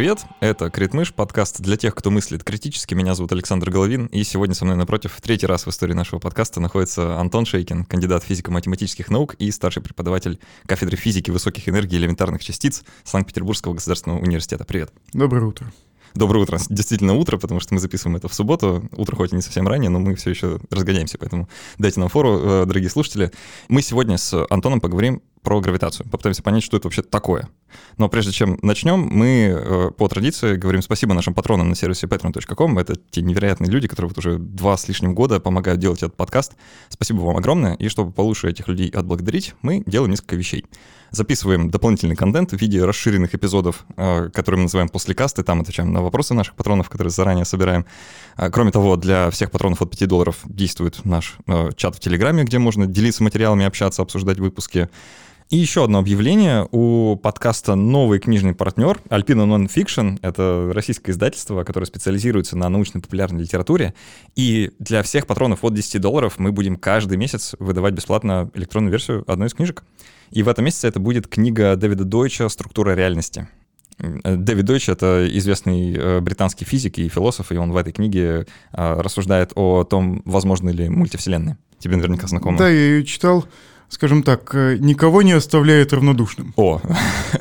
Привет, это Критмыш, подкаст для тех, кто мыслит критически. Меня зовут Александр Головин, и сегодня со мной напротив в третий раз в истории нашего подкаста находится Антон Шейкин, кандидат физико-математических наук и старший преподаватель кафедры физики высоких энергий и элементарных частиц Санкт-Петербургского государственного университета. Привет. Доброе утро. Доброе утро. Действительно утро, потому что мы записываем это в субботу. Утро хоть и не совсем ранее, но мы все еще разгоняемся, поэтому дайте нам фору, э, дорогие слушатели. Мы сегодня с Антоном поговорим про гравитацию. Попытаемся понять, что это вообще такое. Но прежде чем начнем, мы э, по традиции говорим спасибо нашим патронам на сервисе patreon.com. Это те невероятные люди, которые вот уже два с лишним года помогают делать этот подкаст. Спасибо вам огромное. И чтобы получше этих людей отблагодарить, мы делаем несколько вещей записываем дополнительный контент в виде расширенных эпизодов, э, которые мы называем после касты, там отвечаем на вопросы наших патронов, которые заранее собираем. А, кроме того, для всех патронов от 5 долларов действует наш э, чат в Телеграме, где можно делиться материалами, общаться, обсуждать выпуски. И еще одно объявление. У подкаста новый книжный партнер Alpina Nonfiction. Это российское издательство, которое специализируется на научно-популярной литературе. И для всех патронов от 10 долларов мы будем каждый месяц выдавать бесплатно электронную версию одной из книжек. И в этом месяце это будет книга Дэвида Дойча «Структура реальности». Дэвид Дойч — это известный э, британский физик и философ, и он в этой книге э, рассуждает о том, возможно ли мультивселенные. Тебе наверняка знакомо. Да, я ее читал скажем так, никого не оставляет равнодушным. О,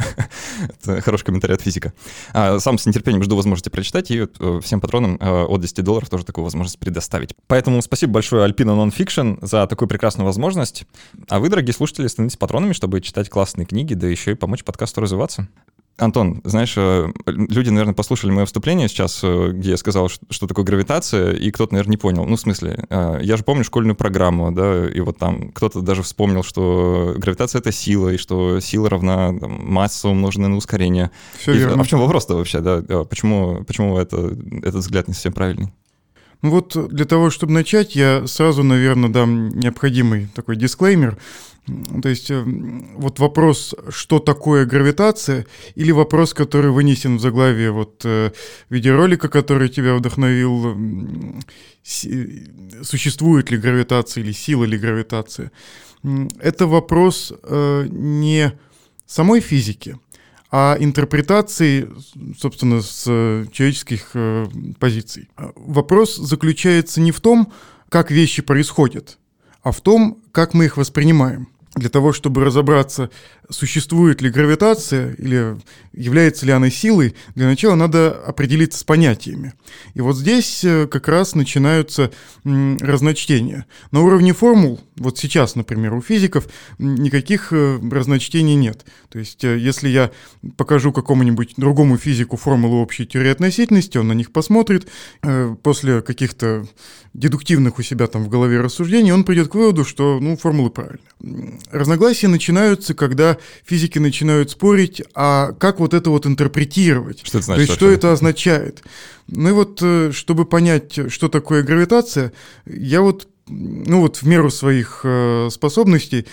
это хороший комментарий от физика. А, сам с нетерпением жду возможности прочитать, и всем патронам от 10 долларов тоже такую возможность предоставить. Поэтому спасибо большое Alpina Nonfiction за такую прекрасную возможность. А вы, дорогие слушатели, становитесь патронами, чтобы читать классные книги, да еще и помочь подкасту развиваться. Антон, знаешь, э, люди, наверное, послушали мое вступление сейчас, э, где я сказал, что такое гравитация, и кто-то, наверное, не понял. Ну, в смысле, э, я же помню школьную программу, да, и вот там кто-то даже вспомнил, что гравитация — это сила, и что сила равна там, масса умноженная на ускорение. Все и, верно. А в чем вопрос-то вообще, да? Почему, почему это, этот взгляд не совсем правильный? Ну вот для того, чтобы начать, я сразу, наверное, дам необходимый такой дисклеймер. То есть э, вот вопрос, что такое гравитация, или вопрос, который вынесен в заглавие вот э, видеоролика, который тебя вдохновил, существует ли гравитация или сила ли гравитация, это вопрос э, не самой физики, а интерпретации, собственно, с человеческих позиций. Вопрос заключается не в том, как вещи происходят, а в том, как мы их воспринимаем для того, чтобы разобраться, существует ли гравитация или является ли она силой, для начала надо определиться с понятиями. И вот здесь э, как раз начинаются разночтения. На уровне формул, вот сейчас, например, у физиков никаких э, разночтений нет. То есть э, если я покажу какому-нибудь другому физику формулу общей теории относительности, он на них посмотрит, после каких-то дедуктивных у себя там в голове рассуждений, он придет к выводу, что ну, формулы правильные. Разногласия начинаются, когда физики начинают спорить, а как вот это вот интерпретировать? Что это значит? То есть, что это означает? Ну и вот, э, чтобы понять, что такое гравитация, я вот ну вот в меру своих э, способностей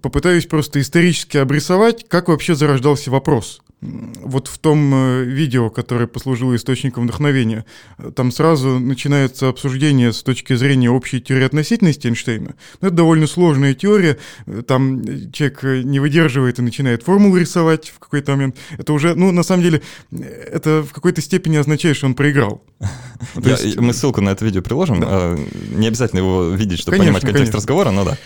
попытаюсь просто исторически обрисовать, как вообще зарождался вопрос вот в том э, видео, которое послужило источником вдохновения, там сразу начинается обсуждение с точки зрения общей теории относительности Эйнштейна. Но это довольно сложная теория, там человек не выдерживает и начинает формулу рисовать в какой-то момент. Это уже, ну, на самом деле, это в какой-то степени означает, что он проиграл. Я. Мы ссылку на это видео приложим. Да. А, не обязательно его видеть, чтобы конечно, понимать контекст конечно. разговора, но да.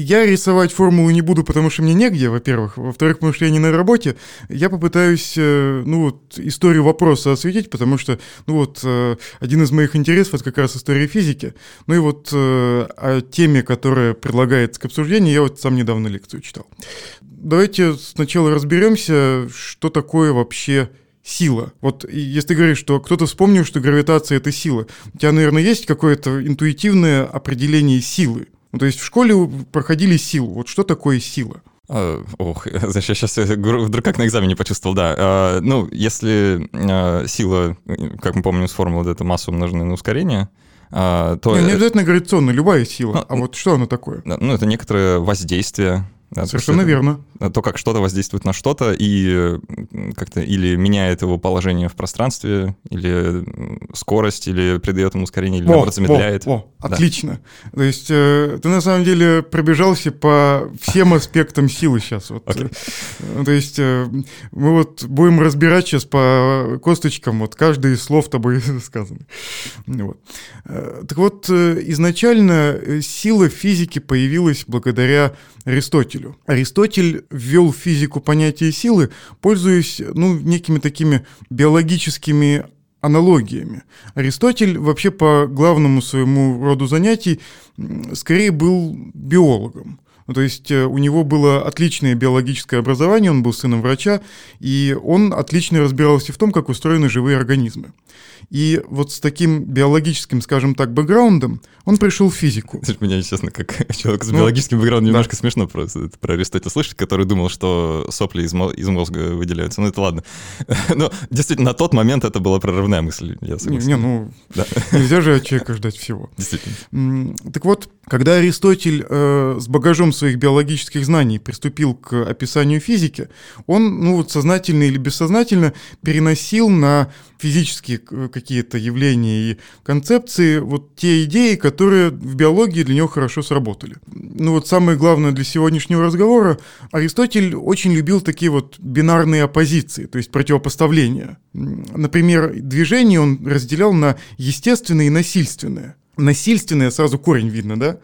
Я рисовать формулу не буду, потому что мне негде, во-первых. Во-вторых, потому что я не на работе. Я попытаюсь, э, ну вот, историю вопроса осветить, потому что, ну вот, э, один из моих интересов — это как раз история физики. Ну и вот э, о теме, которая предлагается к обсуждению, я вот сам недавно лекцию читал. Давайте сначала разберемся, что такое вообще сила. Вот если ты говоришь, что кто-то вспомнил, что гравитация — это сила, у тебя, наверное, есть какое-то интуитивное определение силы? Ну, то есть в школе проходили силу. Вот что такое сила? А, ох, значит, я сейчас вдруг как на экзамене почувствовал, да. А, ну, если а, сила, как мы помним с формулы, это масса умноженная на ускорение, то... Не, не обязательно гравитационная, любая сила. Ну, а вот что она такое? Ну, это некоторое воздействие Совершенно верно. То, как что-то воздействует на что-то и как-то или меняет его положение в пространстве, или скорость, или придает ему ускорение, или о, наоборот замедляет. О, о, да. отлично. То есть э, ты на самом деле пробежался по всем аспектам силы сейчас. Вот. Okay. Э, то есть э, мы вот будем разбирать сейчас по косточкам вот каждый из слов тобой сказано. Вот. Э, так вот, э, изначально сила физики появилась благодаря Аристотелю. Аристотель ввел в физику понятие силы, пользуясь ну, некими такими биологическими аналогиями. Аристотель вообще по главному своему роду занятий скорее был биологом. Ну, то есть э, у него было отличное биологическое образование, он был сыном врача, и он отлично разбирался в том, как устроены живые организмы. И вот с таким биологическим, скажем так, бэкграундом он пришел в физику. Слушай, меня, честно, как человек с ну, биологическим бэкграундом немножко да. смешно просто это про Аристотеля слышать, который думал, что сопли из, из мозга выделяются. Ну, это ладно. Но действительно, на тот момент это была прорывная мысль, я согласен. Не, не ну, да. нельзя же от человека ждать всего. Действительно. Так вот, когда Аристотель э, с багажом своих биологических знаний приступил к описанию физики, он, ну вот сознательно или бессознательно переносил на физические какие-то явления и концепции вот те идеи, которые в биологии для него хорошо сработали. Ну вот самое главное для сегодняшнего разговора, Аристотель очень любил такие вот бинарные оппозиции, то есть противопоставления. Например, движение он разделял на естественное и насильственное. Насильственное, сразу корень видно, да?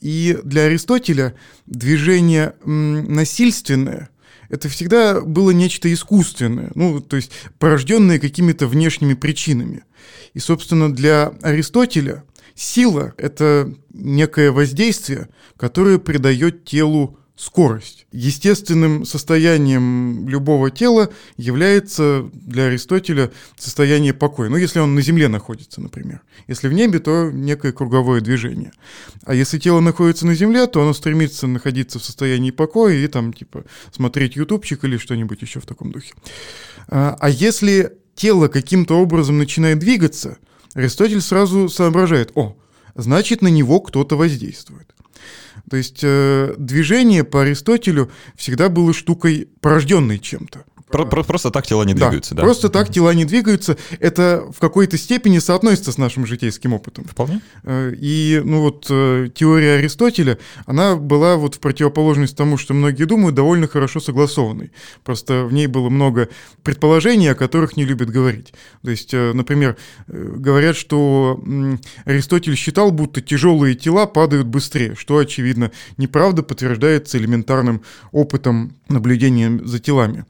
И для Аристотеля движение насильственное – это всегда было нечто искусственное, ну, то есть порожденное какими-то внешними причинами. И, собственно, для Аристотеля сила — это некое воздействие, которое придает телу скорость. Естественным состоянием любого тела является для Аристотеля состояние покоя. Ну, если он на Земле находится, например. Если в небе, то некое круговое движение. А если тело находится на Земле, то оно стремится находиться в состоянии покоя и там, типа, смотреть ютубчик или что-нибудь еще в таком духе. А, а если тело каким-то образом начинает двигаться, Аристотель сразу соображает, о, значит, на него кто-то воздействует. То есть э, движение по Аристотелю всегда было штукой, порожденной чем-то. Про -про Просто так тела не двигаются, да? да? Просто так тела не двигаются. Это в какой-то степени соотносится с нашим житейским опытом. Вполне. Э, и, ну вот, э, теория Аристотеля, она была вот в противоположность тому, что многие думают, довольно хорошо согласованной. Просто в ней было много предположений, о которых не любят говорить. То есть, э, например, говорят, что Аристотель считал, будто тяжелые тела падают быстрее, что, очевидно, неправда, подтверждается элементарным опытом наблюдения за телами.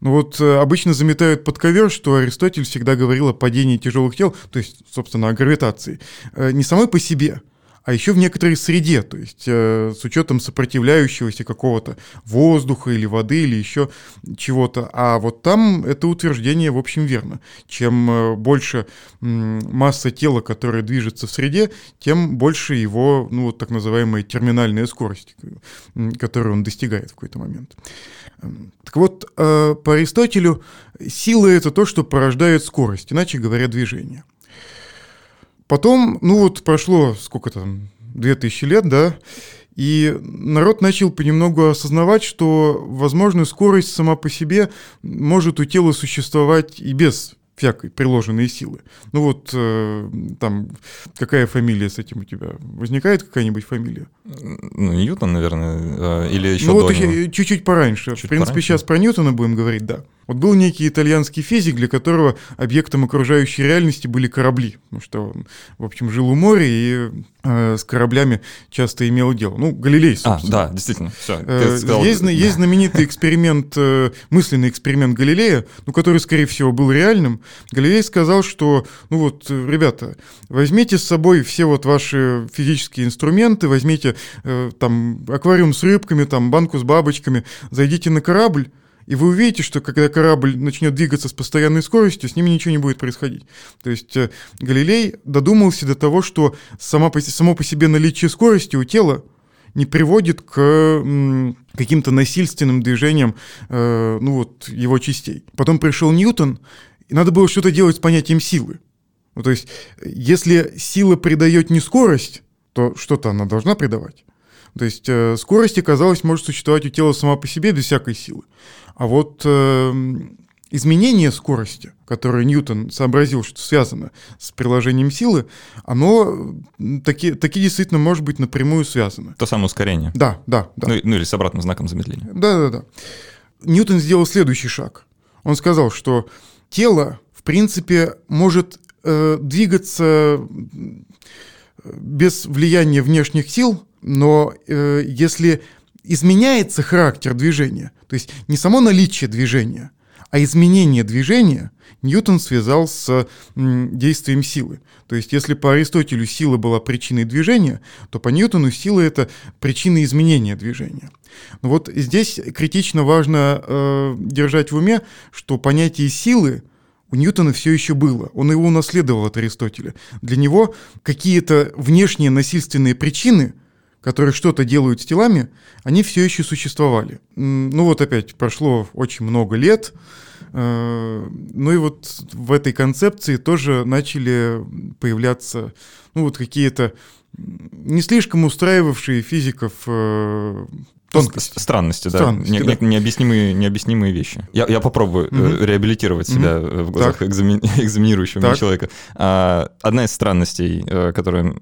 Ну вот э, обычно заметают под ковер, что Аристотель всегда говорил о падении тяжелых тел, то есть, собственно, о гравитации, э, не самой по себе, а еще в некоторой среде, то есть э, с учетом сопротивляющегося какого-то воздуха или воды или еще чего-то. А вот там это утверждение, в общем, верно. Чем э, больше масса тела, которая движется в среде, тем больше его, ну, вот так называемая терминальная скорость, которую он достигает в какой-то момент. Так вот, э, по Аристотелю сила — это то, что порождает скорость, иначе говоря, движение. Потом, ну вот прошло сколько там, 2000 лет, да, и народ начал понемногу осознавать, что, возможно, скорость сама по себе может у тела существовать и без всякой приложенные силы. Ну вот э, там какая фамилия с этим у тебя? Возникает какая-нибудь фамилия? Ну, Ньютон, наверное, э, или еще Ну вот чуть-чуть пораньше. Чуть В принципе, пораньше. сейчас про Ньютона будем говорить, да. Вот был некий итальянский физик, для которого объектом окружающей реальности были корабли, потому что он, в общем, жил у моря и э, с кораблями часто имел дело. Ну, Галилей, а, собственно. А, да, действительно. Все, э, сказал... есть, есть знаменитый эксперимент, э, мысленный эксперимент Галилея, ну, который, скорее всего, был реальным. Галилей сказал, что, ну вот, ребята, возьмите с собой все вот ваши физические инструменты, возьмите э, там аквариум с рыбками, там банку с бабочками, зайдите на корабль, и вы увидите, что когда корабль начнет двигаться с постоянной скоростью, с ними ничего не будет происходить. То есть э, Галилей додумался до того, что сама по, само по себе наличие скорости у тела не приводит к каким-то насильственным движениям э, ну вот, его частей. Потом пришел Ньютон, и надо было что-то делать с понятием силы. Ну, то есть, если сила придает не скорость, то что-то она должна придавать. То есть э, скорость, казалось, может существовать у тела сама по себе без всякой силы. А вот э, изменение скорости, которое Ньютон сообразил, что связано с приложением силы, оно таки, таки действительно может быть напрямую связано. То самое ускорение. Да, да, да. Ну, ну или с обратным знаком замедления. Да, да, да. Ньютон сделал следующий шаг. Он сказал, что тело, в принципе, может э, двигаться без влияния внешних сил, но э, если изменяется характер движения, то есть не само наличие движения, а изменение движения Ньютон связал с действием силы. То есть если по Аристотелю сила была причиной движения, то по Ньютону сила — это причина изменения движения. Но вот здесь критично важно э, держать в уме, что понятие силы — у Ньютона все еще было. Он его унаследовал от Аристотеля. Для него какие-то внешние насильственные причины — которые что-то делают с телами, они все еще существовали. Ну вот опять прошло очень много лет, э, ну и вот в этой концепции тоже начали появляться ну вот какие-то не слишком устраивавшие физиков Тонкость. Странности, да. Странности, не, да. необъяснимые, необъяснимые вещи. Я, я попробую угу. реабилитировать себя угу. в глазах экзамен, экзаменирующего так. человека. А, одна из странностей, э, которая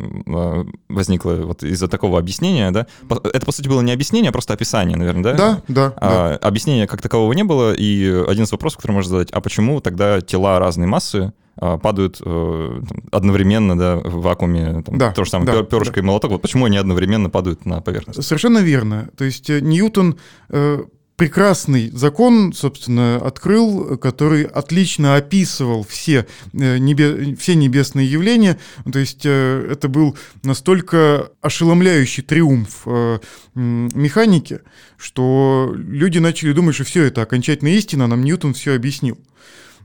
возникла вот из-за такого объяснения, да, это, по сути, было не объяснение, а просто описание, наверное, да? Да, да. А, да. Объяснения как такового не было, и один из вопросов, который можно задать, а почему тогда тела разной массы а, падают э, одновременно да, в вакууме, там, да, то же самое, да, перышко да. и молоток, вот почему они одновременно падают на поверхность? Совершенно верно. То есть э, Ньютон э, прекрасный закон, собственно, открыл, который отлично описывал все, небе, все небесные явления. То есть это был настолько ошеломляющий триумф механики, что люди начали думать, что все это окончательная истина, нам Ньютон все объяснил.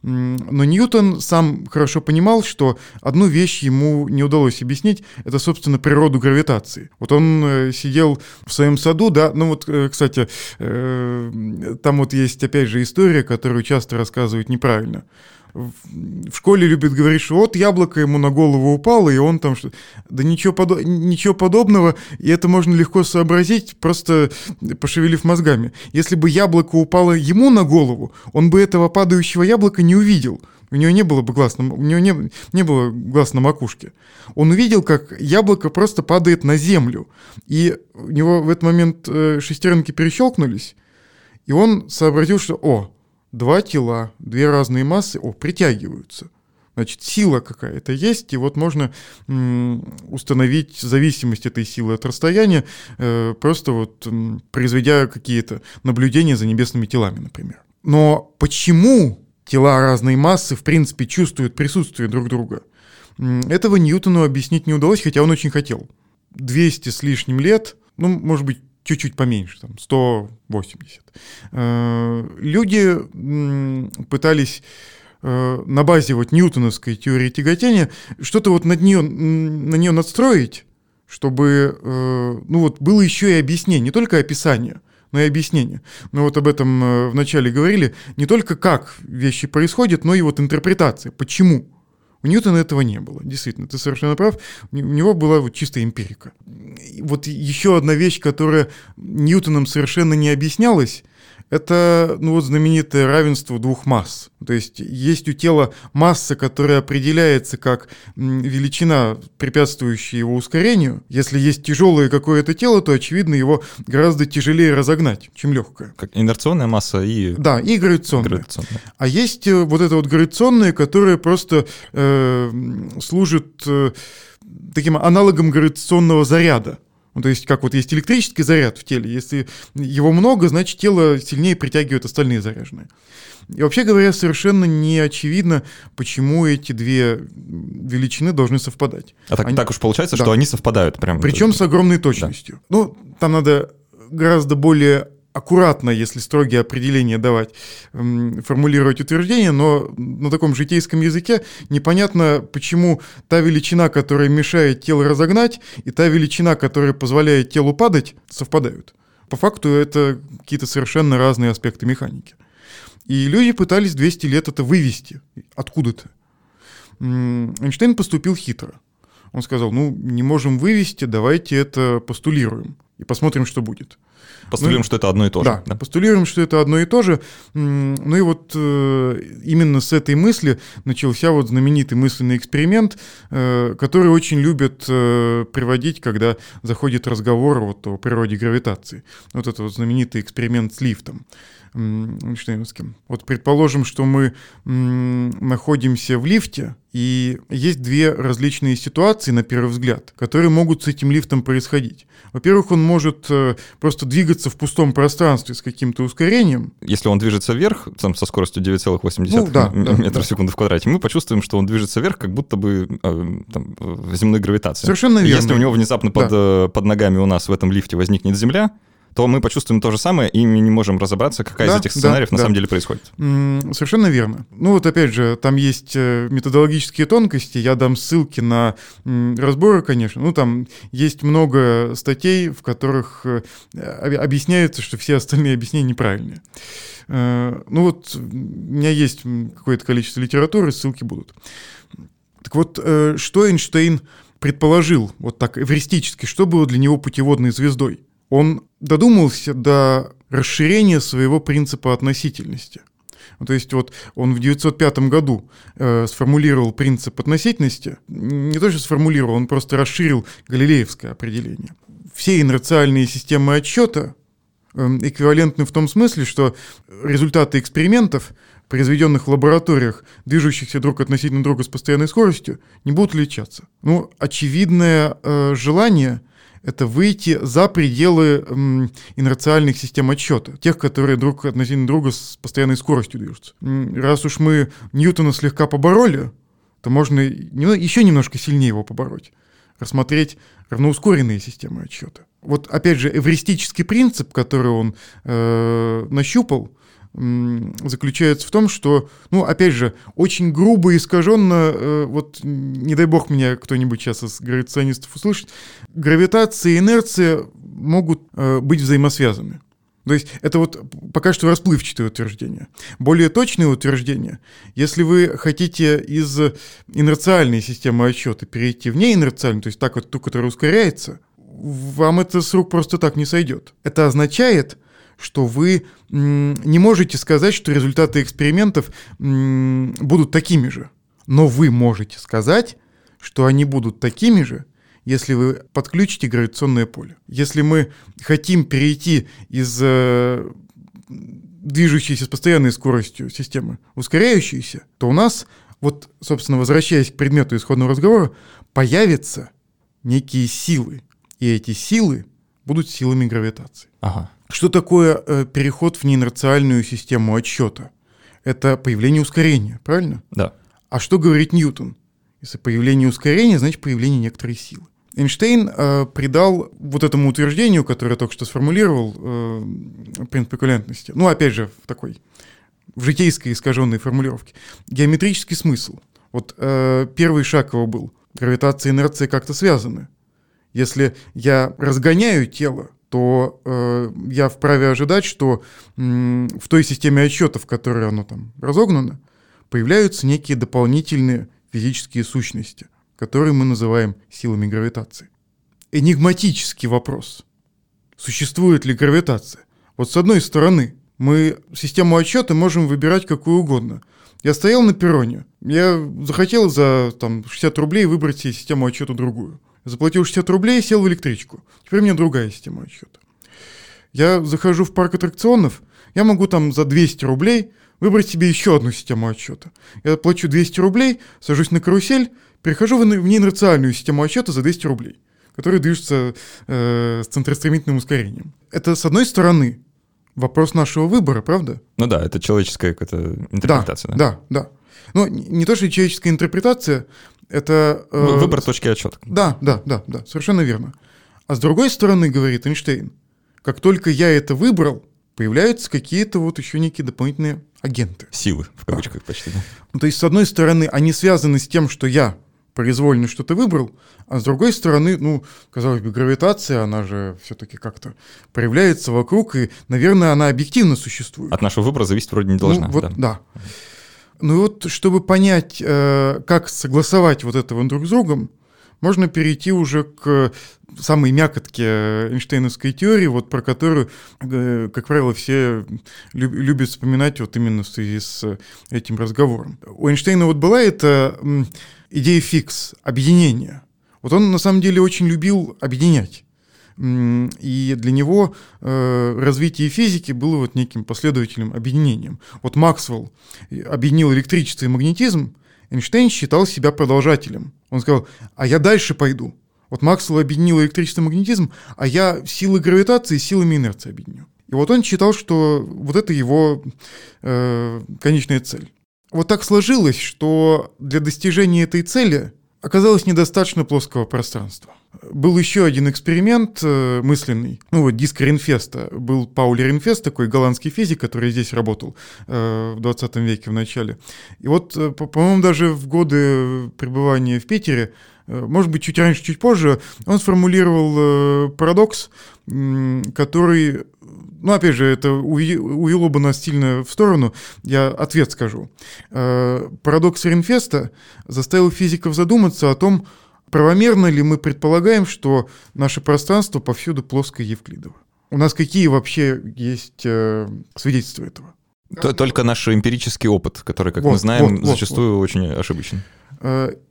Но Ньютон сам хорошо понимал, что одну вещь ему не удалось объяснить, это, собственно, природу гравитации. Вот он э, сидел в своем саду, да, ну вот, э, кстати, э, там вот есть, опять же, история, которую часто рассказывают неправильно в школе любят говорить, что вот яблоко ему на голову упало, и он там что... Да ничего, подо... ничего подобного, и это можно легко сообразить, просто пошевелив мозгами. Если бы яблоко упало ему на голову, он бы этого падающего яблока не увидел. У него не было бы глаз на, у него не, не было глаз на макушке. Он увидел, как яблоко просто падает на землю. И у него в этот момент э, шестеренки перещелкнулись, и он сообразил, что, о, два тела, две разные массы, о, притягиваются. Значит, сила какая-то есть, и вот можно установить зависимость этой силы от расстояния, э, просто вот м, произведя какие-то наблюдения за небесными телами, например. Но почему тела разной массы, в принципе, чувствуют присутствие друг друга? Этого Ньютону объяснить не удалось, хотя он очень хотел. 200 с лишним лет, ну, может быть, чуть-чуть поменьше, там, 180. Э, люди пытались э, на базе вот ньютоновской теории тяготения что-то вот над нее, на нее надстроить, чтобы, э, ну вот, было еще и объяснение, не только описание, но и объяснение. Мы вот об этом вначале говорили, не только как вещи происходят, но и вот интерпретация, почему. У Ньютона этого не было. Действительно, ты совершенно прав. У него была вот чистая эмпирика. Вот еще одна вещь, которая Ньютоном совершенно не объяснялась, это ну, вот знаменитое равенство двух масс. То есть есть у тела масса, которая определяется как величина, препятствующая его ускорению. Если есть тяжелое какое-то тело, то, очевидно, его гораздо тяжелее разогнать, чем легкое. Как инерционная масса и... Да, и гравитационная. гравитационная. А есть э, вот это вот гравитационное, которое просто э, служит э, таким аналогом гравитационного заряда. Ну, то есть, как вот есть электрический заряд в теле, если его много, значит, тело сильнее притягивает остальные заряженные. И вообще говоря, совершенно не очевидно, почему эти две величины должны совпадать. А так, они... так уж получается, да. что они совпадают прямо. Причем с огромной точностью. Да. Ну, там надо гораздо более аккуратно, если строгие определения давать, формулировать утверждение, но на таком житейском языке непонятно, почему та величина, которая мешает телу разогнать, и та величина, которая позволяет телу падать, совпадают. По факту это какие-то совершенно разные аспекты механики. И люди пытались 200 лет это вывести откуда-то. Эйнштейн поступил хитро. Он сказал, ну, не можем вывести, давайте это постулируем. и посмотрим, что будет. Постулируем, ну, что это одно и то же. Да, да, постулируем, что это одно и то же. Ну и вот э, именно с этой мысли начался вот знаменитый мысленный эксперимент, э, который очень любят э, приводить, когда заходит разговор вот о природе гравитации. Вот это вот знаменитый эксперимент с лифтом. Эйнштейновским. Вот предположим, что мы находимся в лифте, и есть две различные ситуации, на первый взгляд, которые могут с этим лифтом происходить. Во-первых, он может э, просто двигаться в пустом пространстве с каким-то ускорением. Если он движется вверх, там, со скоростью 9,8 ну, да, метров да, в секунду в квадрате, мы почувствуем, что он движется вверх, как будто бы э, там, в земной гравитации. Совершенно верно. Если у него внезапно да. под, э, под ногами у нас в этом лифте возникнет Земля, то мы почувствуем то же самое, и мы не можем разобраться, какая да, из этих сценариев да, на да. самом деле происходит. Совершенно верно. Ну вот опять же, там есть э, методологические тонкости, я дам ссылки на разборы, конечно. Ну там есть много статей, в которых э, объясняется, что все остальные объяснения неправильные. Э, ну вот у меня есть какое-то количество литературы, ссылки будут. Так вот, что Эйнштейн предположил, вот так эвристически, что было для него путеводной звездой? Он додумался до расширения своего принципа относительности. То есть вот он в 905 году э, сформулировал принцип относительности, не то что сформулировал, он просто расширил галилеевское определение. Все инерциальные системы отсчета э, эквивалентны в том смысле, что результаты экспериментов, произведенных в лабораториях, движущихся друг относительно друга с постоянной скоростью, не будут отличаться. Ну, очевидное э, желание это выйти за пределы м, инерциальных систем отсчета, тех, которые друг относительно друга с постоянной скоростью движутся. Раз уж мы Ньютона слегка побороли, то можно еще немножко сильнее его побороть, рассмотреть равноускоренные системы отсчета. Вот опять же, эвристический принцип, который он э, нащупал, заключается в том, что, ну, опять же, очень грубо и искаженно, э, вот не дай бог меня кто-нибудь сейчас из гравитационистов услышит, гравитация и инерция могут э, быть взаимосвязаны. То есть это вот пока что расплывчатое утверждение. Более точное утверждение, если вы хотите из инерциальной системы отсчета перейти в неинерциальную, то есть так вот ту, которая ускоряется, вам это с рук просто так не сойдет. Это означает, что вы не можете сказать, что результаты экспериментов будут такими же. Но вы можете сказать, что они будут такими же, если вы подключите гравитационное поле. Если мы хотим перейти из э, движущейся с постоянной скоростью системы ускоряющейся, то у нас, вот, собственно, возвращаясь к предмету исходного разговора, появятся некие силы. И эти силы будут силами гравитации. Ага. Что такое э, переход в неинерциальную систему отсчета? Это появление ускорения, правильно? Да. А что говорит Ньютон? Если появление ускорения, значит появление некоторой силы. Эйнштейн э, придал вот этому утверждению, которое я только что сформулировал, э, принцип эквивалентности, ну, опять же, в такой в житейской искаженной формулировке, геометрический смысл. Вот э, первый шаг его был. Гравитация и инерция как-то связаны. Если я разгоняю тело, то э, я вправе ожидать, что э, в той системе отсчетов, в которой оно там разогнано, появляются некие дополнительные физические сущности, которые мы называем силами гравитации. Энигматический вопрос. Существует ли гравитация? Вот с одной стороны, мы систему отсчета можем выбирать какую угодно. Я стоял на перроне, я захотел за там, 60 рублей выбрать себе систему отчета другую. Заплатил 60 рублей, сел в электричку. Теперь у меня другая система отсчета. Я захожу в парк аттракционов, я могу там за 200 рублей выбрать себе еще одну систему отсчета. Я плачу 200 рублей, сажусь на карусель, перехожу в неинерциальную систему отсчета за 200 рублей, которая движется э, с центростремительным ускорением. Это, с одной стороны, вопрос нашего выбора, правда? Ну да, это человеческая какая-то интерпретация. Да, да, да. Ну, не то, что человеческая интерпретация, это... Э, Выбор точки отсчета. Да, да, да, да, совершенно верно. А с другой стороны, говорит Эйнштейн, как только я это выбрал, появляются какие-то вот еще некие дополнительные агенты. Силы, в кавычках да. почти. Да. Ну, то есть, с одной стороны, они связаны с тем, что я произвольно что-то выбрал, а с другой стороны, ну, казалось бы, гравитация, она же все-таки как-то проявляется вокруг, и, наверное, она объективно существует. От нашего выбора зависеть вроде не должна. Ну, вот, да. да. Ну вот, чтобы понять, э, как согласовать вот это друг с другом, можно перейти уже к самой мякотке Эйнштейновской теории, вот про которую, э, как правило, все любят вспоминать вот именно в связи с этим разговором. У Эйнштейна вот была эта идея фикс, объединения. Вот он на самом деле очень любил объединять. И для него э, развитие физики было вот неким последовательным объединением. Вот Максвелл объединил электричество и магнетизм, Эйнштейн считал себя продолжателем. Он сказал, а я дальше пойду. Вот Максвелл объединил электричество и магнетизм, а я силы гравитации силами инерции объединю. И вот он считал, что вот это его э, конечная цель. Вот так сложилось, что для достижения этой цели оказалось недостаточно плоского пространства. Был еще один эксперимент э, мысленный, ну вот диск Ренфеста. Был Паули Ренфест, такой голландский физик, который здесь работал э, в 20 веке в начале. И вот, э, по-моему, даже в годы пребывания в Питере, может быть, чуть раньше, чуть позже, он сформулировал э, парадокс, э, который ну, опять же, это увело бы нас сильно в сторону, я ответ скажу. Э, парадокс Ренфеста заставил физиков задуматься о том, Правомерно ли мы предполагаем, что наше пространство повсюду плоское Евклидово? У нас какие вообще есть э, свидетельства этого? Только наш эмпирический опыт, который, как вот, мы знаем, вот, зачастую вот. очень ошибочен.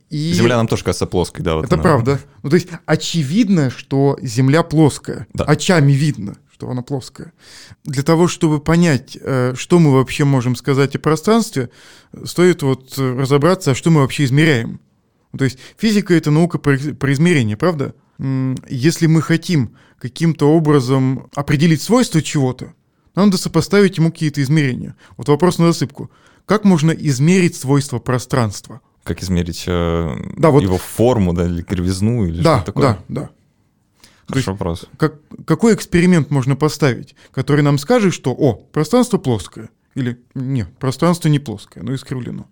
И... Земля нам тоже кажется плоской, да. Вот это она. правда. Ну, то есть очевидно, что Земля плоская. Да. Очами видно, что она плоская. Для того, чтобы понять, э, что мы вообще можем сказать о пространстве, стоит вот разобраться, а что мы вообще измеряем. То есть физика — это наука про, измерение, правда? Если мы хотим каким-то образом определить свойства чего-то, надо сопоставить ему какие-то измерения. Вот вопрос на засыпку. Как можно измерить свойства пространства? Как измерить э, да, вот, его форму, да, или кривизну, или да, что такое? Да, да. Хороший вопрос. Как, какой эксперимент можно поставить, который нам скажет, что, о, пространство плоское, или нет, пространство не плоское, но искривлено.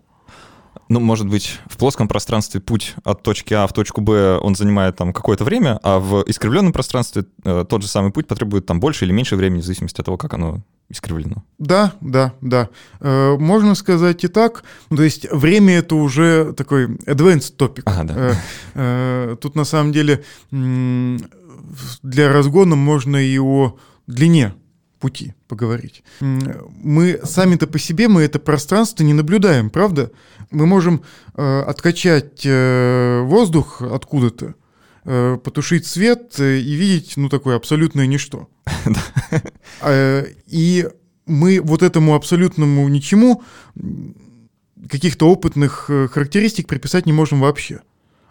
Ну, может быть, в плоском пространстве путь от точки А в точку Б, он занимает там какое-то время, а в искривленном пространстве э, тот же самый путь потребует там больше или меньше времени, в зависимости от того, как оно искривлено. Да, да, да. Э, можно сказать и так. То есть время это уже такой advanced topic. Ага, да. э, э, тут на самом деле для разгона можно и о длине пути поговорить. Мы сами-то по себе, мы это пространство не наблюдаем, правда? Мы можем э, откачать э, воздух откуда-то, э, потушить свет э, и видеть, ну, такое абсолютное ничто. Э, и мы вот этому абсолютному ничему каких-то опытных э, характеристик приписать не можем вообще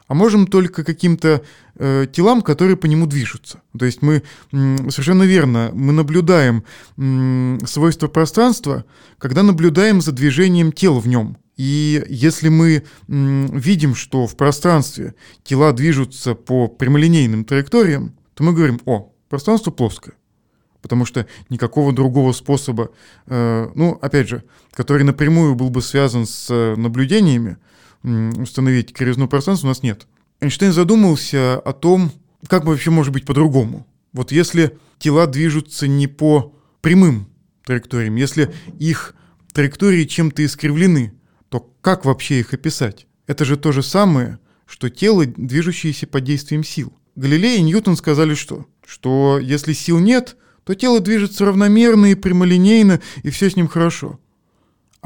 а можем только каким-то э, телам, которые по нему движутся. То есть мы м, совершенно верно, мы наблюдаем м, свойства пространства, когда наблюдаем за движением тел в нем. И если мы м, видим, что в пространстве тела движутся по прямолинейным траекториям, то мы говорим, о, пространство плоское. Потому что никакого другого способа, э, ну, опять же, который напрямую был бы связан с э, наблюдениями, установить кривизну пространства у нас нет. Эйнштейн задумался о том, как вообще может быть по-другому. Вот если тела движутся не по прямым траекториям, если их траектории чем-то искривлены, то как вообще их описать? Это же то же самое, что тело, движущееся под действием сил. Галилей и Ньютон сказали что? Что если сил нет, то тело движется равномерно и прямолинейно, и все с ним хорошо.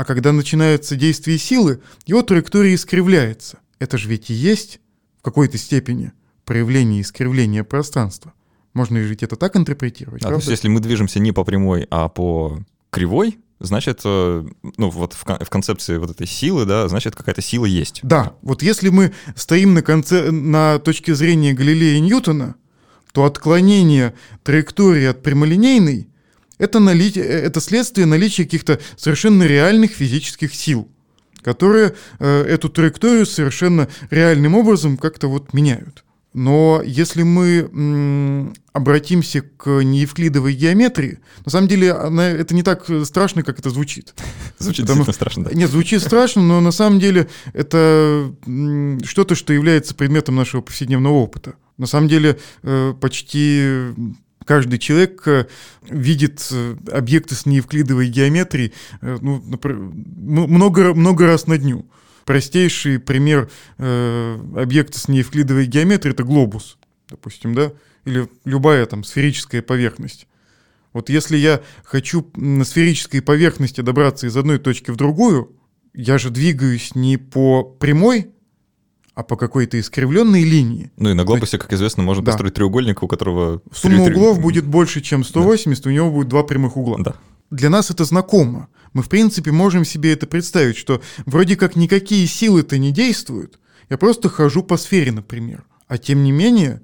А когда начинается действие силы, его траектория искривляется. Это же ведь и есть в какой-то степени проявление искривления пространства. Можно ведь это так интерпретировать, да, То есть если мы движемся не по прямой, а по кривой, значит, э, ну вот в, в концепции вот этой силы, да, значит, какая-то сила есть. Да, вот если мы стоим на, конце, на точке зрения Галилея и Ньютона, то отклонение траектории от прямолинейной это, наличие, э, это следствие наличия каких-то совершенно реальных физических сил, которые э, эту траекторию совершенно реальным образом как-то вот меняют. Но если мы обратимся к неевклидовой геометрии, на самом деле она, это не так страшно, как это звучит. Звучит Потому, действительно страшно, да. Нет, звучит страшно, но на самом деле это что-то, что является предметом нашего повседневного опыта. На самом деле э, почти каждый человек э, видит э, объекты с неевклидовой геометрией э, ну, много, много раз на дню. простейший пример объекта с неевклидовой геометрией — это глобус, допустим, да, или любая там сферическая поверхность. Вот если я хочу на сферической поверхности добраться из одной точки в другую, я же двигаюсь не по прямой, а по какой-то искривленной линии. Ну и на глобусе, как известно, можно да. построить треугольник, у которого... Сумма углов будет больше, чем 180, да. у него будет два прямых угла. Да. Для нас это знакомо. Мы, в принципе, можем себе это представить, что вроде как никакие силы-то не действуют. Я просто хожу по сфере, например. А тем не менее,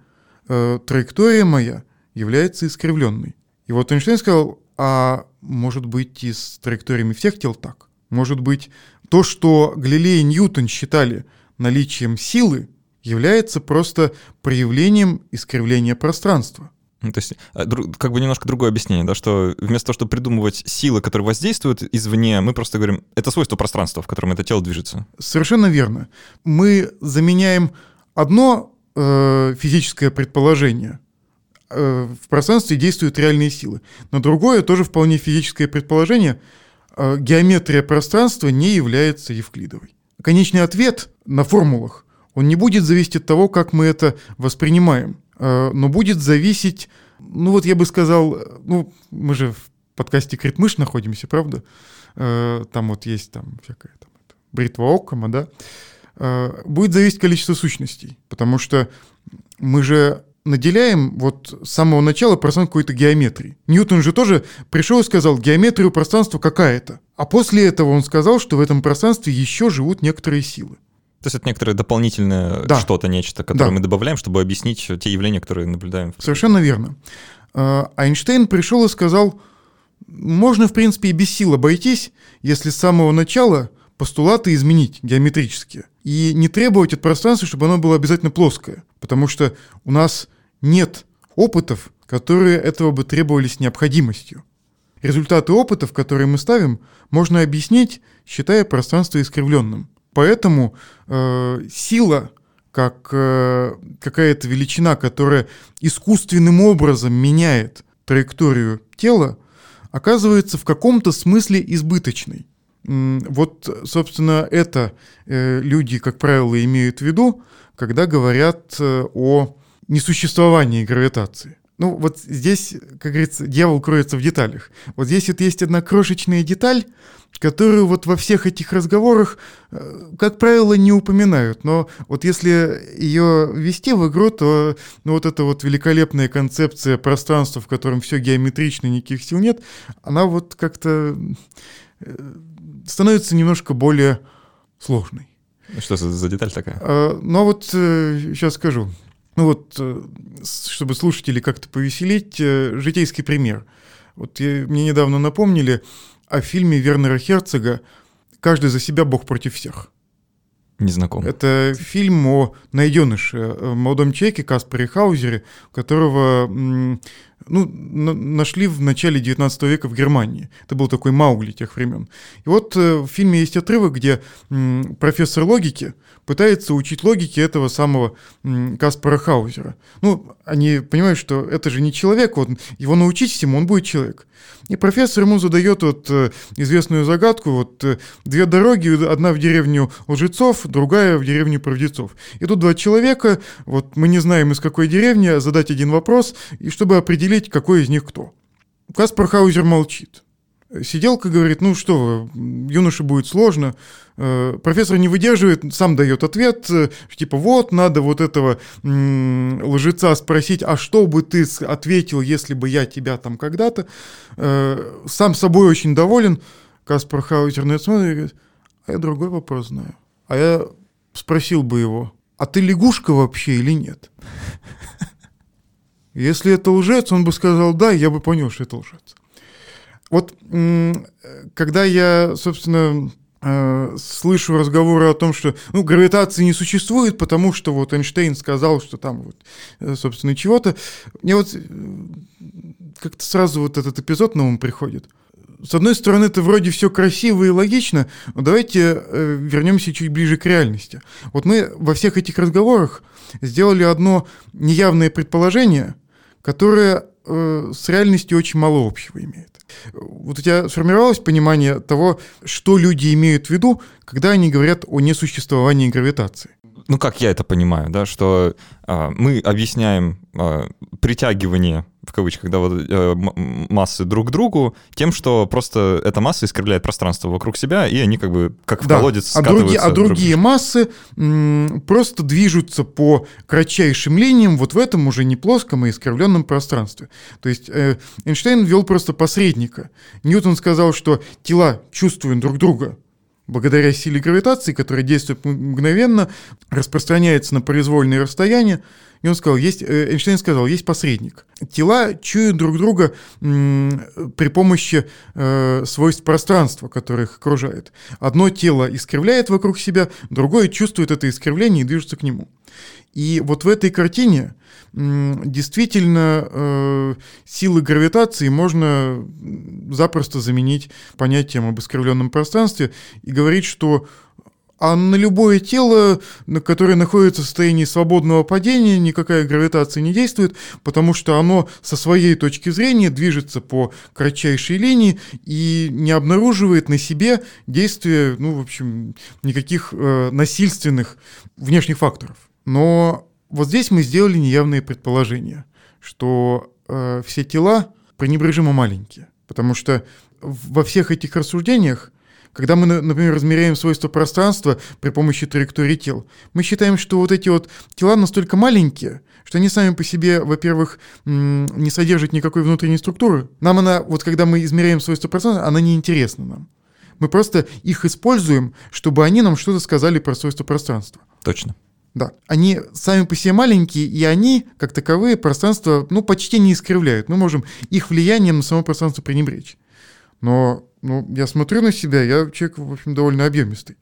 э, траектория моя является искривленной. И вот Эйнштейн сказал, а может быть и с траекториями всех тел так? Может быть, то, что Галилей и Ньютон считали наличием силы, является просто проявлением искривления пространства. Ну, то есть, а, как бы немножко другое объяснение, да, что вместо того, чтобы придумывать силы, которые воздействуют извне, мы просто говорим, это свойство пространства, в котором это тело движется. Совершенно верно. Мы заменяем одно э, физическое предположение Э, в пространстве действуют реальные силы. Но другое, тоже вполне физическое предположение, э, геометрия пространства не является евклидовой. Конечный ответ на формулах, он не будет зависеть от того, как мы это воспринимаем, э, но будет зависеть, ну вот я бы сказал, ну мы же в подкасте Критмыш находимся, правда? Там вот есть там всякая там, бритва Оккома, да? Будет зависеть количество сущностей, потому что мы же наделяем вот с самого начала пространство какой-то геометрии. Ньютон же тоже пришел и сказал, геометрию пространства какая-то. А после этого он сказал, что в этом пространстве еще живут некоторые силы. То есть это некоторое дополнительное да. что-то, нечто, которое да. мы добавляем, чтобы объяснить те явления, которые наблюдаем. Совершенно верно. А, Эйнштейн пришел и сказал, можно, в принципе, и без сил обойтись, если с самого начала постулаты изменить геометрические. И не требовать от пространства, чтобы оно было обязательно плоское. Потому что у нас нет опытов, которые этого бы требовали с необходимостью. Результаты опытов, которые мы ставим, можно объяснить, считая пространство искривленным. Поэтому э, сила как э, какая-то величина, которая искусственным образом меняет траекторию тела, оказывается в каком-то смысле избыточной. Вот, собственно, это э, люди, как правило, имеют в виду, когда говорят э, о несуществовании гравитации. Ну, вот здесь, как говорится, дьявол кроется в деталях. Вот здесь вот есть одна крошечная деталь, которую вот во всех этих разговорах, э, как правило, не упоминают. Но вот если ее ввести в игру, то ну, вот эта вот великолепная концепция пространства, в котором все геометрично, никаких сил нет, она вот как-то э, становится немножко более сложной. Что за, деталь такая? А, ну, вот сейчас скажу. Ну вот, э, чтобы слушателей как-то повеселить, э, житейский пример. Вот я, мне недавно напомнили о фильме Вернера Херцога «Каждый за себя, Бог против всех». Не знаком. Это фильм о найденыше, о молодом человеке Каспаре Хаузере, которого ну, на нашли в начале 19 века в Германии. Это был такой Маугли тех времен. И вот э, в фильме есть отрывок, где профессор логики пытается учить логике этого самого Каспара Хаузера. Ну, они понимают, что это же не человек, вот его научить всему, он будет человек. И профессор ему задает вот э, известную загадку, вот э, две дороги, одна в деревню лжецов, другая в деревню правдецов. И тут два человека, вот мы не знаем из какой деревни, задать один вопрос, и чтобы определить, какой из них кто. Каспар Хаузер молчит. Сиделка говорит, ну что юноше будет сложно. Э, профессор не выдерживает, сам дает ответ, э, типа вот, надо вот этого лжеца спросить, а что бы ты ответил, если бы я тебя там когда-то. Э, сам собой очень доволен. Каспар Хаузер на это смотрит и говорит, а я другой вопрос знаю. А я спросил бы его, а ты лягушка вообще или нет? Если это лжец, он бы сказал да, я бы понял, что это лжец. Вот когда я, собственно, э, слышу разговоры о том, что ну, гравитации не существует, потому что вот Эйнштейн сказал, что там вот, э, собственно, чего-то, мне вот э, как-то сразу вот этот эпизод на ум приходит. С одной стороны, это вроде все красиво и логично, но давайте вернемся чуть ближе к реальности. Вот мы во всех этих разговорах сделали одно неявное предположение, которое э, с реальностью очень мало общего имеет. Вот у тебя сформировалось понимание того, что люди имеют в виду, когда они говорят о несуществовании гравитации? Ну, как я это понимаю, да, что э, мы объясняем э, притягивание в кавычках, да, вот, э, массы друг к другу тем, что просто эта масса искривляет пространство вокруг себя, и они как бы как в да. колодец а другие, а другие массы м, просто движутся по кратчайшим линиям вот в этом уже не плоском, а искривленном пространстве. То есть э, Эйнштейн ввел просто посредника. Ньютон сказал, что тела чувствуют друг друга, благодаря силе гравитации, которая действует мгновенно, распространяется на произвольные расстояния, и он сказал, есть, э, Эйнштейн сказал, есть посредник. Тела чуют друг друга при помощи э, свойств пространства, которое их окружает. Одно тело искривляет вокруг себя, другое чувствует это искривление и движется к нему. И вот в этой картине действительно э, силы гравитации можно запросто заменить понятием об искривленном пространстве и говорить, что а на любое тело, которое находится в состоянии свободного падения, никакая гравитация не действует, потому что оно со своей точки зрения движется по кратчайшей линии и не обнаруживает на себе действия, ну, в общем, никаких э, насильственных внешних факторов. Но вот здесь мы сделали неявные предположения, что э, все тела пренебрежимо маленькие, потому что во всех этих рассуждениях когда мы, например, измеряем свойства пространства при помощи траектории тел, мы считаем, что вот эти вот тела настолько маленькие, что они сами по себе, во-первых, не содержат никакой внутренней структуры. Нам она, вот когда мы измеряем свойства пространства, она не интересна нам. Мы просто их используем, чтобы они нам что-то сказали про свойства пространства. Точно. Да, они сами по себе маленькие, и они, как таковые, пространство, ну, почти не искривляют. Мы можем их влиянием на само пространство пренебречь. Но ну, я смотрю на себя, я человек, в общем, довольно объемистый.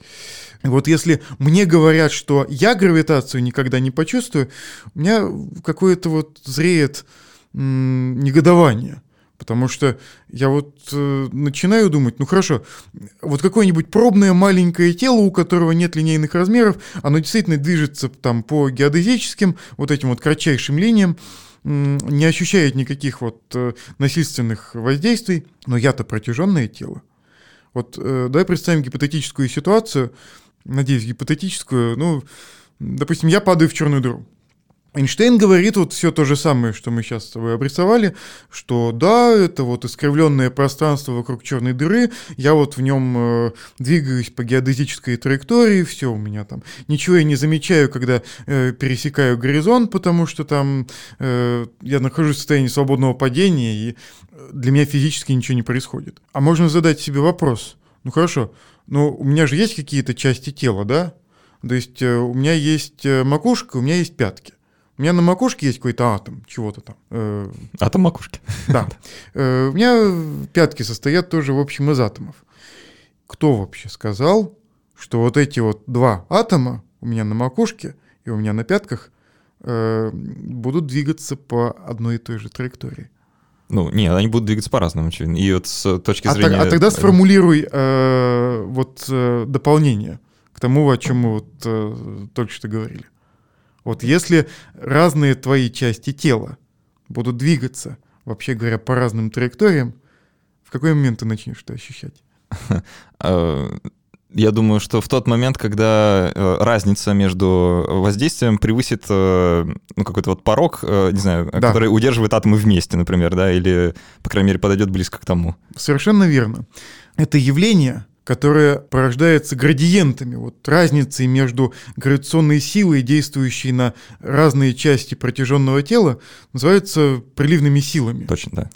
Вот если мне говорят, что я гравитацию никогда не почувствую, у меня какое-то вот зреет м- негодование. Потому что я вот э, начинаю думать, ну хорошо, вот какое-нибудь пробное маленькое тело, у которого нет линейных размеров, оно действительно движется там по геодезическим, вот этим вот кратчайшим линиям, не ощущает никаких вот э, насильственных воздействий, но я-то протяженное тело. Вот э, давай представим гипотетическую ситуацию, надеюсь, гипотетическую, ну, допустим, я падаю в черную дыру. Эйнштейн говорит вот все то же самое, что мы сейчас с тобой обрисовали, что да, это вот искривленное пространство вокруг черной дыры, я вот в нем э, двигаюсь по геодезической траектории, все у меня там, ничего я не замечаю, когда э, пересекаю горизонт, потому что там э, я нахожусь в состоянии свободного падения, и для меня физически ничего не происходит. А можно задать себе вопрос, ну хорошо, но у меня же есть какие-то части тела, да? То есть э, у меня есть э, макушка, у меня есть пятки. У меня на макушке есть какой-то атом, чего-то там. Э, атом макушки. Да. Э, у меня пятки состоят тоже, в общем, из атомов. Кто вообще сказал, что вот эти вот два атома у меня на макушке и у меня на пятках э, будут двигаться по одной и той же траектории? Ну, нет, они будут двигаться по-разному, очевидно. И вот с точки а зрения... А, а тогда сформулируй э, вот э, дополнение к тому, о чем мы вот э, только что говорили. Вот если разные твои части тела будут двигаться, вообще говоря, по разным траекториям, в какой момент ты начнешь это ощущать? А, я думаю, что в тот момент, когда э, разница между воздействием превысит э, ну, какой-то вот порог, э, не знаю, да. который удерживает атомы вместе, например, да, или, по крайней мере, подойдет близко к тому. Совершенно верно. Это явление которая порождается градиентами, вот разницей между гравитационной силой, действующей на разные части протяженного тела, называется приливными силами. Точно, да.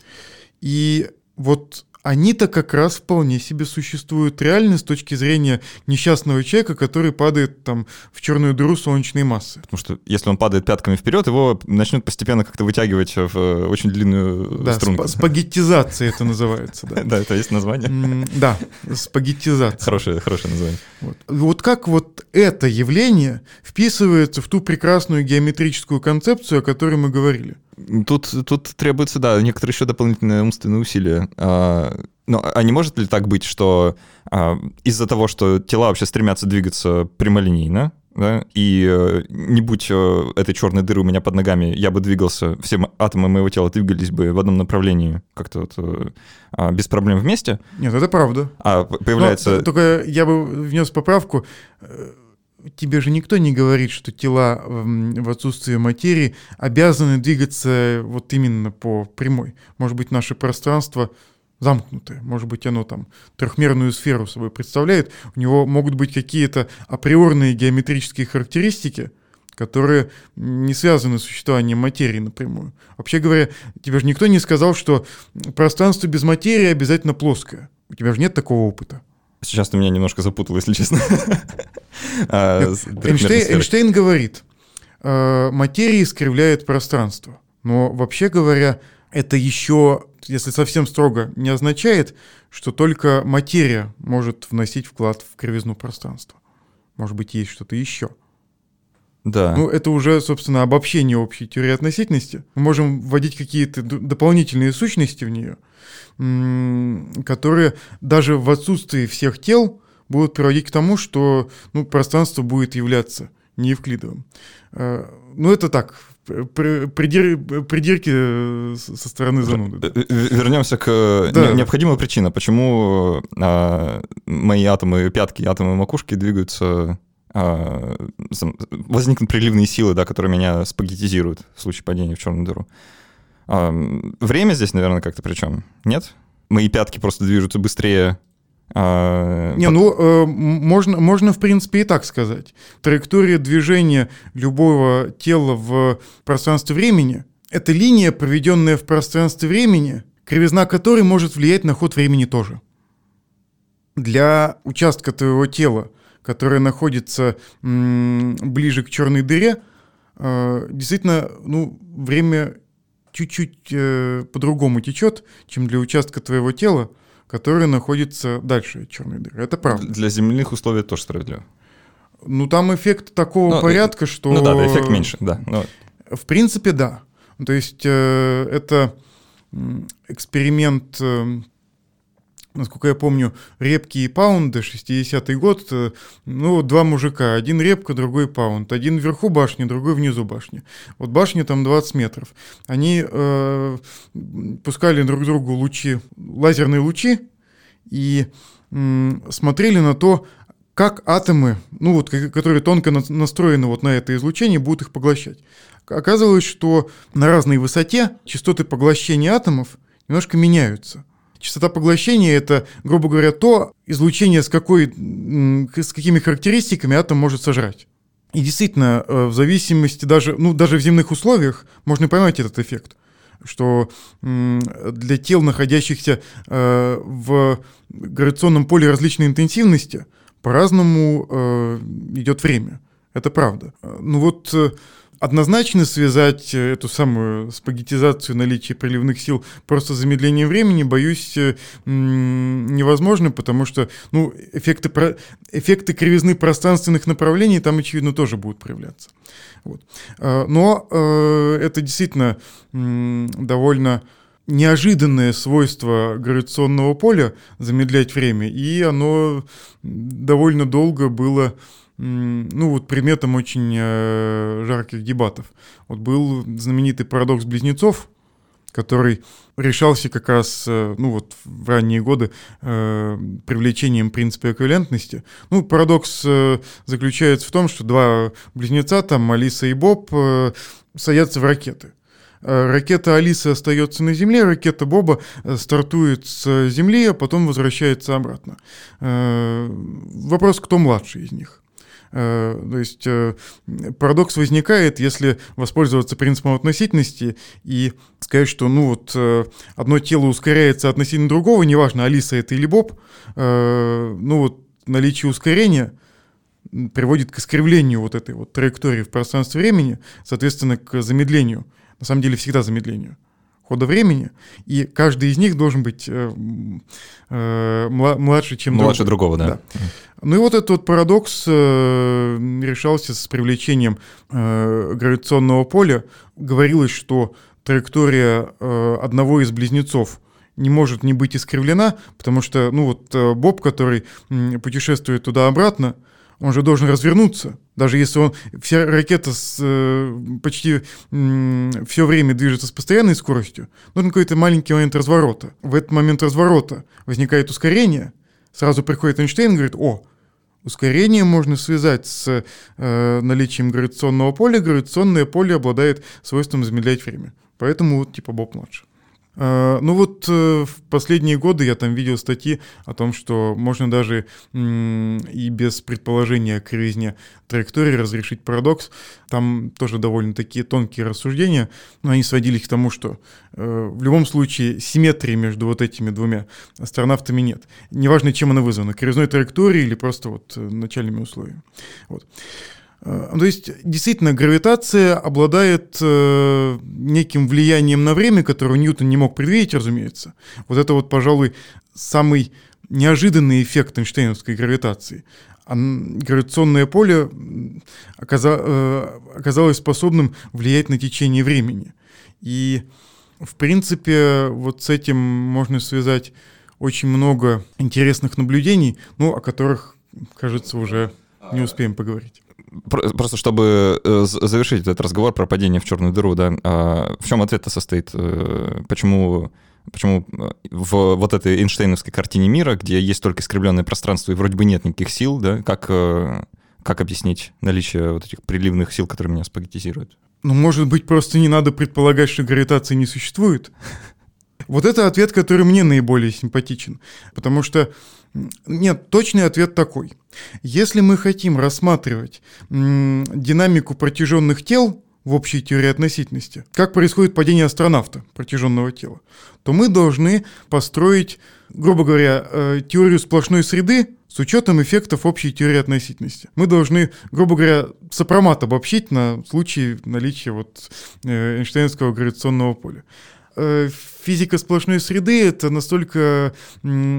И вот они-то как раз вполне себе существуют реально с точки зрения несчастного человека, который падает там в черную дыру солнечной массы. Потому что если он падает пятками вперед, его начнет постепенно как-то вытягивать в э, очень длинную да, струнку. Сп- спагеттизация это называется. Да, это есть название. Да, спагеттизация. Хорошее, хорошее название. Вот как вот это явление вписывается в ту прекрасную геометрическую концепцию, о которой мы говорили? Тут, тут требуется, да, некоторые еще дополнительные умственные усилия. А, но а не может ли так быть, что а, из-за того, что тела вообще стремятся двигаться прямолинейно, да, и э, не будь э, этой черной дыры у меня под ногами, я бы двигался, все атомы моего тела двигались бы в одном направлении как-то вот, э, а, без проблем вместе. Нет, это правда. А появляется... Но, только я бы внес поправку. Тебе же никто не говорит, что тела в отсутствии материи обязаны двигаться вот именно по прямой. Может быть, наше пространство замкнутое. Может быть, оно там трехмерную сферу собой представляет. У него могут быть какие-то априорные геометрические характеристики, которые не связаны с существованием материи напрямую. Вообще говоря, тебе же никто не сказал, что пространство без материи обязательно плоское. У тебя же нет такого опыта. Сейчас ты меня немножко запутал, если честно. А, Эйнштейн говорит, «Э, материя искривляет пространство. Но вообще говоря, это еще, если совсем строго, не означает, что только материя может вносить вклад в кривизну пространства. Может быть, есть что-то еще. Да. Ну, это уже, собственно, обобщение общей теории относительности. Мы можем вводить какие-то дополнительные сущности в нее, которые даже в отсутствии всех тел будут приводить к тому, что ну, пространство будет являться неевклидовым. Э, ну, это так, придир, придирки э, со стороны зануды. Э, вернемся к да. необходимой причине, почему мои атомы пятки, атомы макушки двигаются возникнут приливные силы, да, которые меня спагетизируют в случае падения в черную дыру. А, время здесь, наверное, как-то причем? Нет? Мои пятки просто движутся быстрее а, Не, ну, э, можно, можно, в принципе, и так сказать. Траектория движения любого тела в пространстве времени — это линия, проведенная в пространстве времени, кривизна которой может влиять на ход времени тоже. Для участка твоего тела, которое находится ближе к черной дыре, э, действительно, ну, время чуть-чуть э, по-другому течет, чем для участка твоего тела, который находится дальше от черной дыры. Это правда. Для земных условий тоже справедливо. Ну, там эффект такого ну, порядка, что... Ну да, да, эффект меньше, да. Но... В принципе, да. То есть э, это эксперимент э, насколько я помню, репки и паунды, 60-й год, э, ну, два мужика, один репка, другой паунд, один вверху башни, другой внизу башни. Вот башни там 20 метров. Они э, пускали друг другу лучи, лазерные лучи, и э, смотрели на то, как атомы, ну вот, которые тонко настроены вот на это излучение, будут их поглощать. Оказывалось, что на разной высоте частоты поглощения атомов немножко меняются. Частота поглощения — это, грубо говоря, то излучение, с, какой, с какими характеристиками атом может сожрать. И действительно, э, в зависимости даже, ну, даже в земных условиях можно поймать этот эффект, что для тел, находящихся э, в гравитационном поле различной интенсивности, по-разному э, идет время. Это правда. Ну вот однозначно связать э, эту самую спагетизацию наличия приливных сил просто с замедлением времени, боюсь, э, невозможно, потому что ну, эффекты, эффекты кривизны пространственных направлений там, очевидно, тоже будут проявляться. Вот. А, но э, это действительно довольно неожиданное свойство гравитационного поля замедлять время, и оно довольно долго было ну вот предметом очень э, жарких дебатов. Вот был знаменитый парадокс близнецов, который решался как раз, э, ну вот в ранние годы э, привлечением принципа эквивалентности. Ну, парадокс э, заключается в том, что два близнеца, там Алиса и Боб, э, садятся в ракеты. Э, ракета Алисы остается на Земле, ракета Боба стартует с Земли, а потом возвращается обратно. Вопрос, кто младший из них? Э, то есть э, парадокс возникает, если воспользоваться принципом относительности и сказать, что ну вот э, одно тело ускоряется относительно другого, неважно, Алиса это или Боб, ну вот наличие ускорения приводит к искривлению вот этой вот траектории в пространстве времени, соответственно, к замедлению. На самом деле всегда замедлению хода времени, и каждый из них должен быть э, э, младше, чем младше другого, да. да. Ну и вот этот вот парадокс э, решался с привлечением э, гравитационного поля. Говорилось, что траектория э, одного из близнецов не может не быть искривлена, потому что, ну вот, э, Боб, который путешествует туда-обратно, он же должен развернуться. Даже если он, вся ракета с, э, почти все время движется с постоянной скоростью, нужен какой-то маленький момент разворота. В этот момент разворота возникает ускорение, сразу приходит Эйнштейн и говорит, о, ускорение можно связать с э, наличием гравитационного поля. Гравитационное поле обладает свойством замедлять время. Поэтому типа Боб младший. Э, ну вот э, в последние годы я там видел статьи о том, что можно даже и без предположения кривизне траектории разрешить парадокс. Там тоже довольно такие тонкие рассуждения, но они сводились к тому, что э, в любом случае симметрии между вот этими двумя астронавтами нет. Неважно, чем она вызвана, кривизной траекторией или просто вот начальными условиями. Вот. Э, то есть, действительно, гравитация обладает э, неким влиянием на время, которое Ньютон не мог предвидеть, разумеется. Вот это вот, пожалуй, самый неожиданный эффект Эйнштейновской гравитации. А гравитационное поле оказа, э, оказалось способным влиять на течение времени. И, в принципе, вот с этим можно связать очень много интересных наблюдений, ну, о которых, кажется, уже не успеем поговорить просто чтобы э, завершить этот разговор про падение в черную дыру, да, а, в чем ответ-то состоит? Э, почему Почему э, в вот этой Эйнштейновской картине мира, где есть только искривленное пространство и вроде бы нет никаких сил, да, как, как объяснить наличие вот этих приливных сил, которые меня спагетизируют? Ну, может быть, просто не надо предполагать, что гравитации не существует? Вот это ответ, который мне наиболее симпатичен. Потому что нет, точный ответ такой. Если мы хотим рассматривать динамику протяженных тел в общей теории относительности, как происходит падение астронавта, протяженного тела, то мы должны построить, грубо говоря, э, теорию сплошной среды с учетом эффектов общей теории относительности. Мы должны, грубо говоря, сопромат обобщить на случай наличия вот, э, Эйнштейнского гравитационного поля. Э, физика сплошной среды — это настолько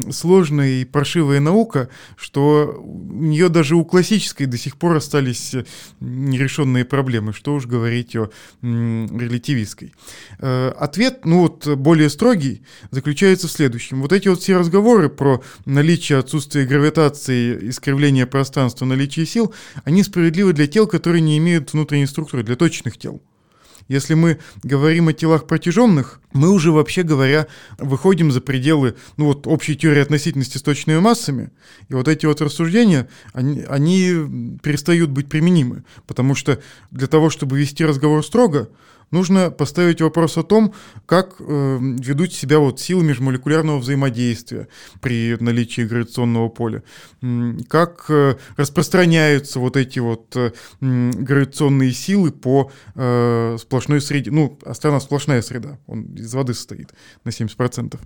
сложная и паршивая наука, что у нее даже у классической до сих пор остались э, нерешенные проблемы, что уж говорить о релятивистской. Э, ответ, ну вот более строгий, заключается в следующем. Вот эти вот все разговоры про наличие отсутствия гравитации, искривление пространства, наличие сил, они справедливы для тел, которые не имеют внутренней структуры, для точных тел. Если мы говорим о телах протяженных, мы уже, вообще говоря, выходим за пределы ну, вот, общей теории относительности с точными массами, и вот эти вот рассуждения, они, они перестают быть применимы, потому что для того, чтобы вести разговор строго, нужно поставить вопрос о том, как э, ведут себя вот силы межмолекулярного взаимодействия при наличии гравитационного поля, как э, распространяются вот эти вот э, гравитационные силы по э, сплошной среде. Ну, страна сплошная среда, он из воды состоит на 70%.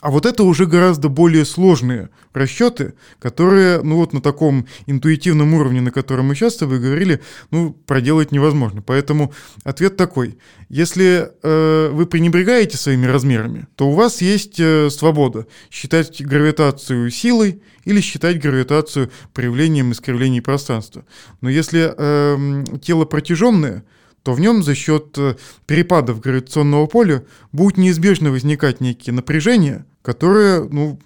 А вот это уже гораздо более сложные расчеты, которые, ну вот на таком интуитивном уровне, на котором мы сейчас с говорили, ну, проделать невозможно. Поэтому ответ такой. Если э, вы пренебрегаете своими размерами, то у вас есть э, свобода считать гравитацию силой или считать гравитацию проявлением искривлений пространства. Но если э, тело протяженное, то в нем за счет э, перепадов гравитационного поля будет неизбежно возникать некие напряжения, которые ну,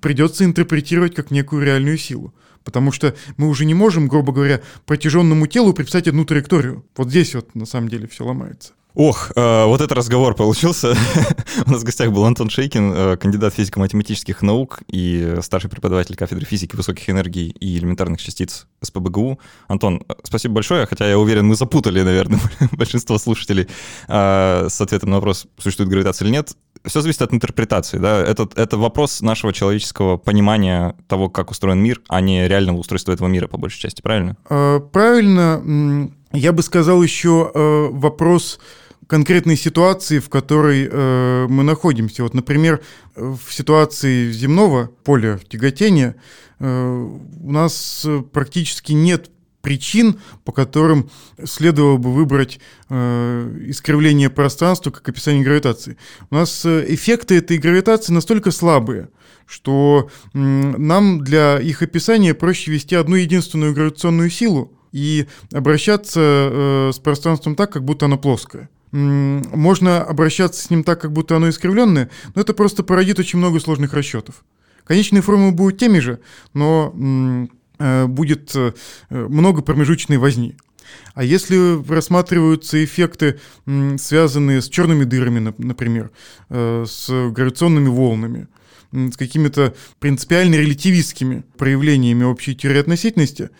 придется интерпретировать как некую реальную силу. Потому что мы уже не можем, грубо говоря, протяженному телу представить одну траекторию. Вот здесь вот на самом деле все ломается. Ох, э, вот этот разговор получился. У нас в гостях был Антон Шейкин, э, кандидат физико-математических наук и старший преподаватель кафедры физики высоких энергий и элементарных частиц СПБГУ. Антон, э, спасибо большое, хотя я уверен, мы запутали, наверное, большинство слушателей э, с ответом на вопрос, существует гравитация или нет. Все зависит от интерпретации, да, это, это вопрос нашего человеческого понимания того, как устроен мир, а не реального устройства этого мира, по большей части, правильно? Э, правильно. Я бы сказал еще э, вопрос конкретной ситуации, в которой э, мы находимся. Вот, например, в ситуации земного поля тяготения э, у нас практически нет причин, по которым следовало бы выбрать э, искривление пространства как описание гравитации. У нас э, эффекты этой гравитации настолько слабые, что э, нам для их описания проще вести одну единственную гравитационную силу и обращаться э, с пространством так, как будто оно плоское можно обращаться с ним так, как будто оно искривленное, но это просто породит очень много сложных расчетов. Конечные формулы будут теми же, но будет много промежуточной возни. А если рассматриваются эффекты, связанные с черными дырами, например, с гравитационными волнами, с какими-то принципиально релятивистскими проявлениями общей теории относительности,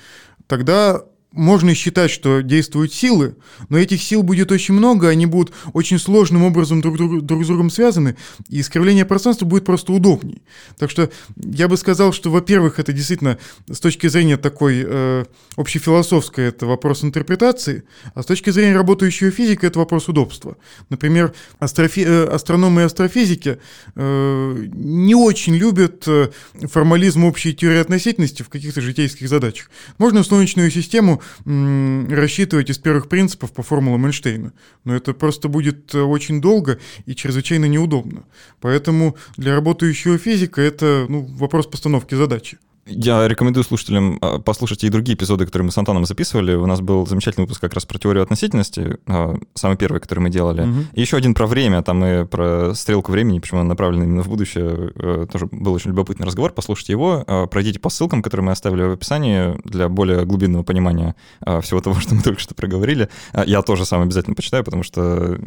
тогда можно считать, что действуют силы, но этих сил будет очень много, они будут очень сложным образом друг, друг, друг с другом связаны, и искривление пространства будет просто удобней. Так что я бы сказал, что, во-первых, это действительно с точки зрения такой э, общефилософской это вопрос интерпретации, а с точки зрения работающего физика это вопрос удобства. Например, астрофи- э, астрономы и астрофизики э, не очень любят э, формализм общей теории относительности в каких-то житейских задачах. Можно солнечную систему рассчитывать из первых принципов по формулам Эйнштейна. Но это просто будет э, очень долго и чрезвычайно неудобно. Поэтому для работающего физика это ну, вопрос постановки задачи. Я рекомендую слушателям а, послушать и другие эпизоды, которые мы с Антоном записывали. У нас был замечательный выпуск как раз про теорию относительности, а, самый первый, который мы делали. Угу. И еще один про время, там и про стрелку времени, почему она направлена именно в будущее. Э, тоже был очень любопытный разговор, послушайте его. А, пройдите по ссылкам, которые мы оставили в описании для более глубинного понимания всего того, что мы только что проговорили. Я тоже сам обязательно почитаю, потому что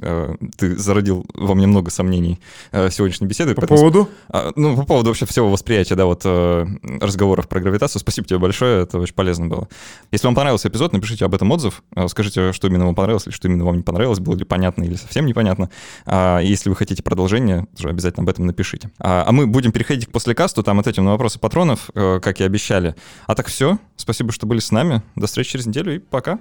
ты зародил во мне много сомнений сегодняшней беседы. По поэтому... поводу? Ну, по поводу вообще всего восприятия, да, вот э, разговора разговоров про гравитацию. Спасибо тебе большое, это очень полезно было. Если вам понравился эпизод, напишите об этом отзыв, э, скажите, что именно вам понравилось, или что именно вам не понравилось, было ли понятно или совсем непонятно. А если вы хотите продолжение, тоже обязательно об этом напишите. А, а мы будем переходить к послекасту, там ответим на вопросы патронов, э, как и обещали. А так все, спасибо, что были с нами. До встречи через неделю и пока.